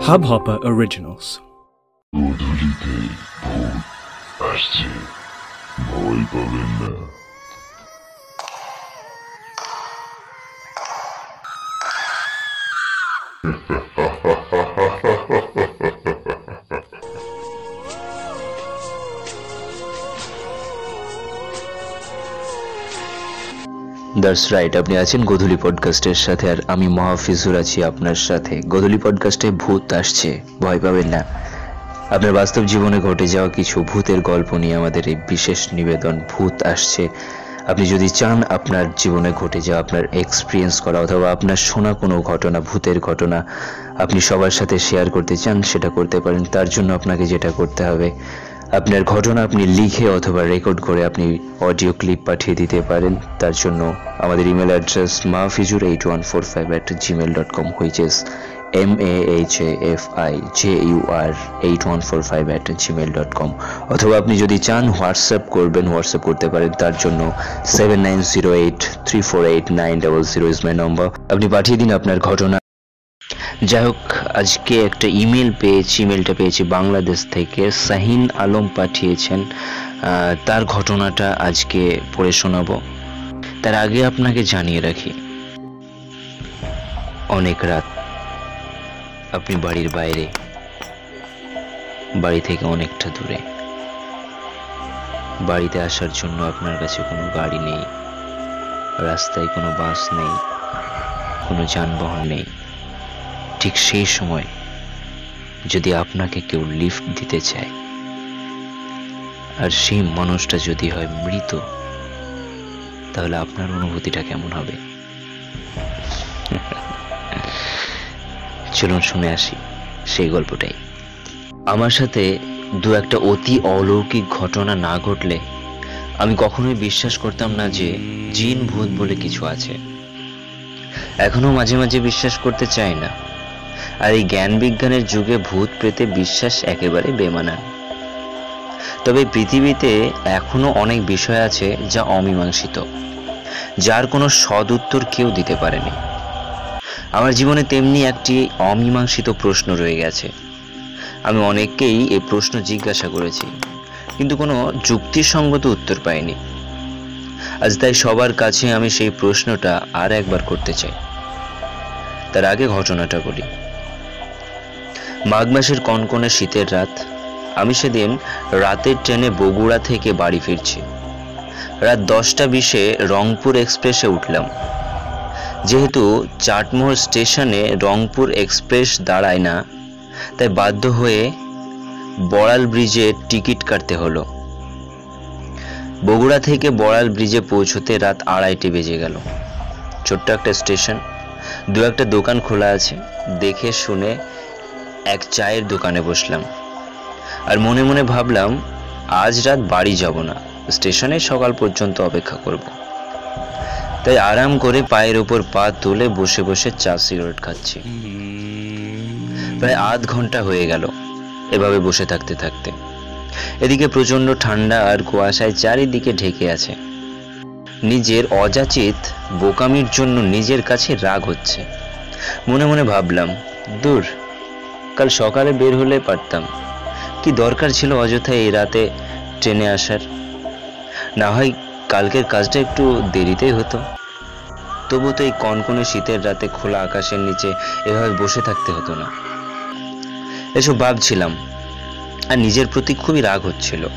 Hubhopper Originals. গধূলিতে ভূত আসছে ভয় পাবেন না দ্যাটস রাইট আপনি আছেন গোধূলি পডকাস্টের সাথে আর আমি মহাফিজুর আছি আপনার সাথে। গোধূলি পডকাস্টে ভূত আসছে, ভয় পাবেন না। আপনার বাস্তব জীবনে ঘটে যাওয়া কিছু ভূতের গল্প নিয়ে আমাদের এই বিশেষ নিবেদন, ভূত আসছে। আপনি যদি চান আপনার জীবনে ঘটে যাওয়া, আপনার এক্সপিরিয়েন্স করা অথবা আপনার শোনা কোনো ঘটনা, ভূতের ঘটনা আপনি সবার সাথে শেয়ার করতে চান, সেটা করতে পারেন। তার জন্য আপনাকে যেটা করতে হবে আপনার ঘটনা আপনি লিখে অথবা রেকর্ড করে আপনি অডিও ক্লিপ পাঠিয়ে দিতে পারেন। তার জন্য আমাদের email address Mahfizur eight one four five at Gmail dot com which is M A H A F I J U R eight one four five at Gmail dot com অথবা আপনি যদি চান হোয়াটসঅ্যাপ করবেন WhatsApp করতে পারেন, তার জন্য seven nine zero eight three four eight nine double zero is my number আপনি পাঠিয়ে দিন আপনার ঘটনা। যাই হোক আজকে একটা ইমেল পেয়েছি ইমেলটা পেয়েছি বাংলাদেশ থেকে। শাহিন আলম পাঠিয়েছেন তার ঘটনাটা আজকে পড়ে শোনাবো। তার আগে আপনাকে জানিয়ে রাখি, অনেক রাত আপনি বাড়ির বাইরে, বাড়ি থেকে অনেকটা দূরে। বাড়িতে আসার জন্য আপনার কাছে কোনো গাড়ি নেই, রাস্তায় কোনো বাস নেই, কোনো যানবাহন নেই। ঠিক সেই সময় যদি আপনাকে কেউ লিফট দিতে চায়, আর সেই মানুষটা যদি হয় মৃত, তাহলে আপনার অনুভূতিটা কেমন হবে? চলুন শুনে আসি সেই গল্পটাই। আমার সাথে দু একটা অতি অলৌকিক ঘটনা না ঘটলে আমি কখনোই বিশ্বাস করতাম না যে জিন ভূত বলে কিছু আছে। এখনও মাঝে মাঝে বিশ্বাস করতে চাই না। আর এই জ্ঞান বিজ্ঞানের যুগে ভূত প্রেতে বিশ্বাস একেবারে বেমানান। তবে পৃথিবীতে এখনও অনেক বিষয় আছে যা অমীমাংসিত, যার কোনো সদ উত্তর কেউ দিতে পারেনি। আমার জীবনে তেমনি একটি অমীমাংসিত প্রশ্ন রয়ে গেছে। আমি অনেককেই এই প্রশ্ন জিজ্ঞাসা করেছি, কিন্তু কোনো যুক্তিসঙ্গত উত্তর পাইনি। আজ তাই সবার কাছে আমি সেই প্রশ্নটা আর একবার করতে চাই। তার আগে ঘটনাটা বলি। মাঘ মাসের কনকনে শীতের রাত, আমি সেদিন রাতের ট্রেনে বগুড়া থেকে বাড়ি ফিরছি। রাত দশটা বিশে রংপুর এক্সপ্রেসে উঠলাম। যেহেতু চাটমোহর স্টেশনে রংপুর এক্সপ্রেস দাঁড়ায় না, তাই বাধ্য হয়ে বড়াল ব্রিজে টিকিট কাটতে হলো। বগুড়া থেকে বড়াল ব্রিজে পৌঁছতে রাত আড়াইটে বেজে গেল। ছোট্ট একটা স্টেশন, দু একটা দোকান খোলা আছে, দেখে শুনে এক চায়ের দোকানে বসলাম। আর মনে মনে ভাবলাম, আজ রাত বাড়ি যাব না, স্টেশনে সকাল পর্যন্ত অপেক্ষা করব। তাই আরাম করে পায়ের ওপর পা তুলে বসে বসে চা সিগারেট খাচ্ছি। প্রায় আধ ঘণ্টা হয়ে গেল এভাবে বসে থাকতে থাকতে। এদিকে প্রচণ্ড ঠান্ডা আর কুয়াশায় চারিদিকে ঢেকে আছে। নিজের অযাচিত, বোকামির জন্য নিজের কাছে রাগ হচ্ছে। মনে মনে ভাবলাম, দূর কাল সকালে বের হলে পারতাম। কি দরকার ছিল অযথা এই রাতে ট্রেনে আসার? না হয় কালকের কাজটা একটু দেরিতেই হতো। তবু তো এই কনকনে শীতের রাতে খোলা আকাশের নিচে এভাবে বসে থাকতে হতো না। এসব ভাবছিলাম, আর নিজের প্রতি খুবই রাগ হচ্ছিল।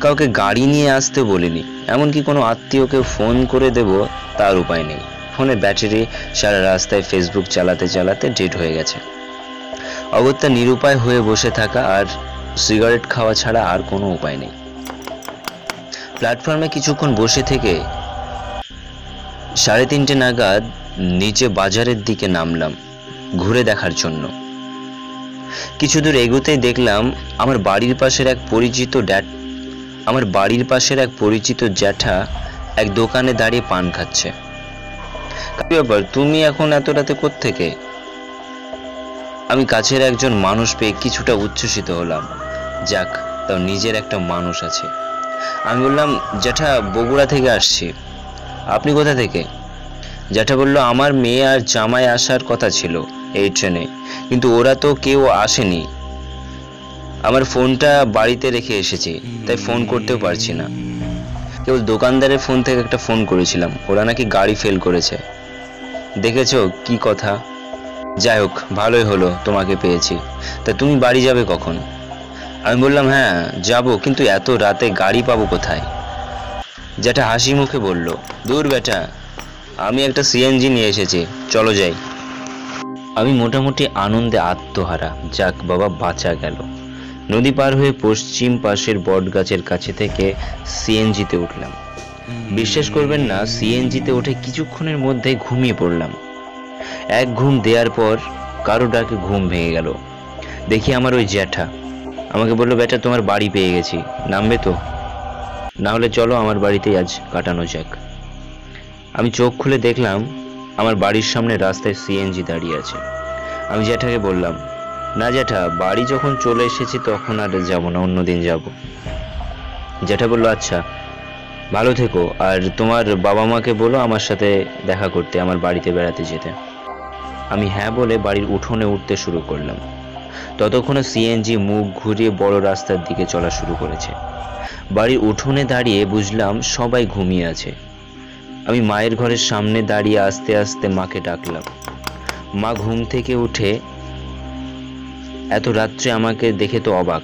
কাউকে গাড়ি নিয়ে আসতে বলিনি, এমনকি কোনো আত্মীয়কে ফোন করে দেব তার উপায় নেই। ফোনের ব্যাটারি সারা রাস্তায় ফেসবুক চালাতে চালাতে ডেট হয়ে গেছে। অগত্যা নিরুপায় হয়ে বসে থাকা আর সিগারেট খাওয়া ছাড়া আর কোনো উপায় নেই। প্ল্যাটফর্মে কিছুক্ষণ বসে থেকে সাড়ে তিনটে নাগাদ নিচে বাজারের দিকে নামলাম, ঘুরে দেখার জন্য। কিছু দূর এগোতেই দেখলাম আমার বাড়ির পাশের এক পরিচিত ড্যাট, আমার বাড়ির পাশের এক পরিচিত জ্যাঠা এক দোকানে দাঁড়িয়ে পান খাচ্ছে। ব্যাপার, তুমি এখন এত রাতে কোত্থেকে? আমি কাছের একজন মানুষ পেয়ে কিছুটা উচ্ছ্বসিত হলাম। যাক, তাও নিজের একটা মানুষ আছে। আমি বললাম, জ্যাঠা, বগুড়া থেকে আসছি। আপনি কোথা থেকে? জ্যাঠা বলল, আমার মেয়ে আর জামাই আসার কথা ছিল এই ট্রেনে, কিন্তু ওরা তো কেউ আসেনি। আমার ফোনটা বাড়িতে রেখে এসেছি, তাই ফোন করতেও পারছি না। কেবল দোকানদারের ফোন থেকে একটা ফোন করেছিলাম, ওরা নাকি গাড়ি ফেল করেছে। দেখেছ কি কথা? যাই হোক ভালোই হলো তোমাকে পেয়েছি। তা তুমি বাড়ি যাবে কখন? আমি বললাম হ্যাঁ যাব কিন্তু এত রাতে গাড়ি পাবো কোথায়? যেটা হাসি মুখে বলল দূর বেটা আমি একটা সিএনজি নিয়ে এসেছি চলো যাই। আমি মোটামুটি আনন্দে আত্মহারা যাক বাবা বাঁচা গেল। নদী পার হয়ে পশ্চিম পাশের বট গাছের কাছে থেকে সিএনজিতে উঠলাম। বিশ্বাস করবেন না সিএনজিতে উঠে কিছুক্ষণের মধ্যে ঘুমিয়ে পড়লাম। এক ঘুম দেওয়ার পর কারও ডাকে ঘুম ভেঙে গেল। দেখি আমার ওই জ্যাঠা। আমাকে বলল, বেটা, তোমার বাড়ি পেয়ে গেছি। নামবে তো? না হলে চলো আমার বাড়িতেই আজ কাটানো যাক। আমি চোখ খুলে দেখলাম, আমার বাড়ির সামনে রাস্তায় সিএনজি দাঁড়িয়ে আছে। আমি জ্যাঠাকে বললাম, না জ্যাঠা, বাড়ি যখন চলে এসেছি তখন আর যাব না, অন্যদিন যাব। জ্যাঠা বলল আচ্ছা ভালো থেকো। আর তোমার বাবা মাকে বলো আমার সাথে দেখা করতে, আমার বাড়িতে বেড়াতে যেতে। আমি হ্যাঁ বলে বাড়ির উঠোনে উঠতে শুরু করলাম। ততক্ষণে সিএনজি মুখ ঘুরিয়ে বড় রাস্তার দিকে চলা শুরু করেছে। বাড়ির উঠোনে দাঁড়িয়ে বুঝলাম সবাই ঘুমিয়ে আছে। আমি মায়ের ঘরের সামনে দাঁড়িয়ে আস্তে আস্তে মাকে ডাকলাম। মা ঘুম থেকে উঠে এত রাত্রে আমাকে দেখে তো অবাক।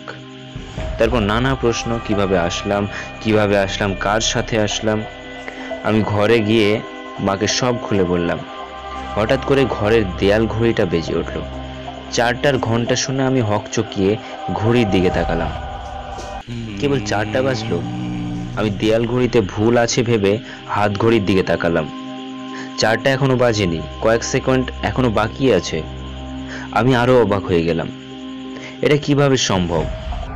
তারপর নানা প্রশ্ন, কীভাবে আসলাম কীভাবে আসলাম, কার সাথে আসলাম? আমি ঘরে গিয়ে মাকে সব খুলে বললাম হঠাৎ করে ঘরের দেয়াল ঘড়িটা বেজে উঠল। চারটার ঘণ্টা শুনে আমি হকচকিয়ে ঘড়ির দিকে তাকালাম। কেবল চারটা বাজলো। আমি দেয়াল ঘড়িতে ভুল আছে ভেবে হাত ঘড়ির দিকে তাকালাম। চারটা এখনও বাজেনি, কয়েক সেকেন্ড এখনও বাকি আছে। আমি আরও অবাক হয়ে গেলাম। এটা কীভাবে সম্ভব?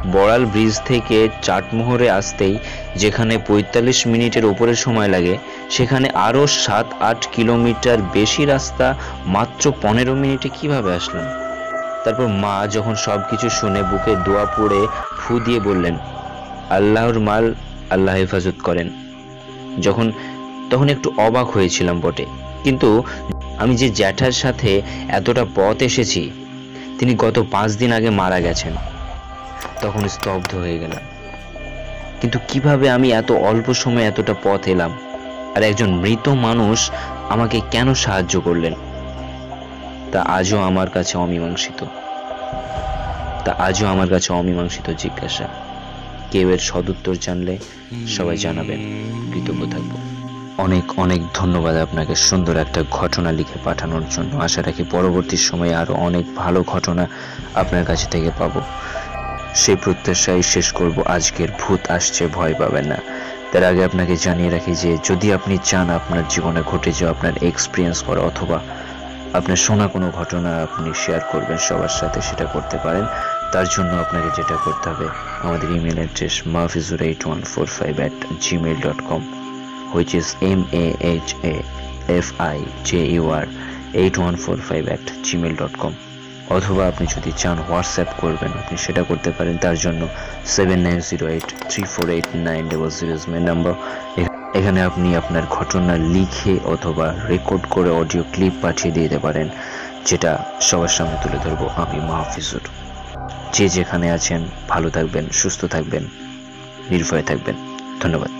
বড়াল ব্রিজ থেকে চাটমোহরে আসতেই যেখানে পঁয়তাল্লিশ মিনিটের উপরে সময় লাগে, সেখানে আরও সাত, আট কিলোমিটার বেশি রাস্তা মাত্র পনেরো মিনিটে কীভাবে আসলাম? তারপর মা যখন সব কিছু শুনে বুকে দোয়া পড়ে ফু দিয়ে বললেন, আল্লাহর মাল আল্লাহ হেফাজত করেন। যখন, তখন একটু অবাক হয়েছিলাম বটে। কিন্তু আমি যে জ্যাঠার সাথে এতটা পথ এসেছি, তিনি গত পাঁচ দিন আগে মারা গেছেন। তখন স্তব্ধ হয়ে গেলাম। কিন্তু কীভাবে আমি এত অল্প সময়ে এতটা পথ এলাম? আর একজন মৃত মানুষ আমাকে কেন সাহায্য করলেন? তা আজও আমার কাছে অমীমাংসিত। তা আজও আমার কাছে অমীমাংসিত জিজ্ঞাসা। কেউ এর সদুত্তর জানলে সবাই জানাবেন, কৃতজ্ঞ থাকব। অনেক অনেক ধন্যবাদ আপনাকে সুন্দর একটা ঘটনা লিখে পাঠানোর জন্য। আশা রাখি পরবর্তী সময়ে আরও অনেক ভালো ঘটনা আপনার কাছে থেকে পাবো। সেই প্রত্যাশাই শেষ করব। আজকের ভূত আসছে, ভয় পাবেন না। তার আগে আপনাকে জানিয়ে রাখি যে, যদি আপনি চান আপনার জীবনে ঘটে যাওয়া আপনার এক্সপিরিয়েন্স করা, অথবা আপনার শোনা কোনো ঘটনা আপনি শেয়ার করবেন সবার সাথে, সেটা করতে পারেন। তার জন্য আপনাকে যেটা করতে হবে, আমাদের email address Mahfizur eight one four five at Gmail dot com which is m a h a eight one four five r 8145 at gmail.com অথবা আপনি যদি চান হোয়াটসঅ্যাপ করবেন, আপনি সেটা করতে পারেন। তার জন্য seven nine zero eight three four eight nine double zero number এখানে আপনি আপনার ঘটনা লিখে অথবা রেকর্ড করে অডিও ক্লিপ পাঠিয়ে দিতে পারেন, যেটা সবার সামনে তুলে ধরবো আমি মাহফিজুর। যে যেখানে আছেন, ভালো থাকবেন, সুস্থ থাকবেন, নির্ভয়ে থাকবেন। ধন্যবাদ।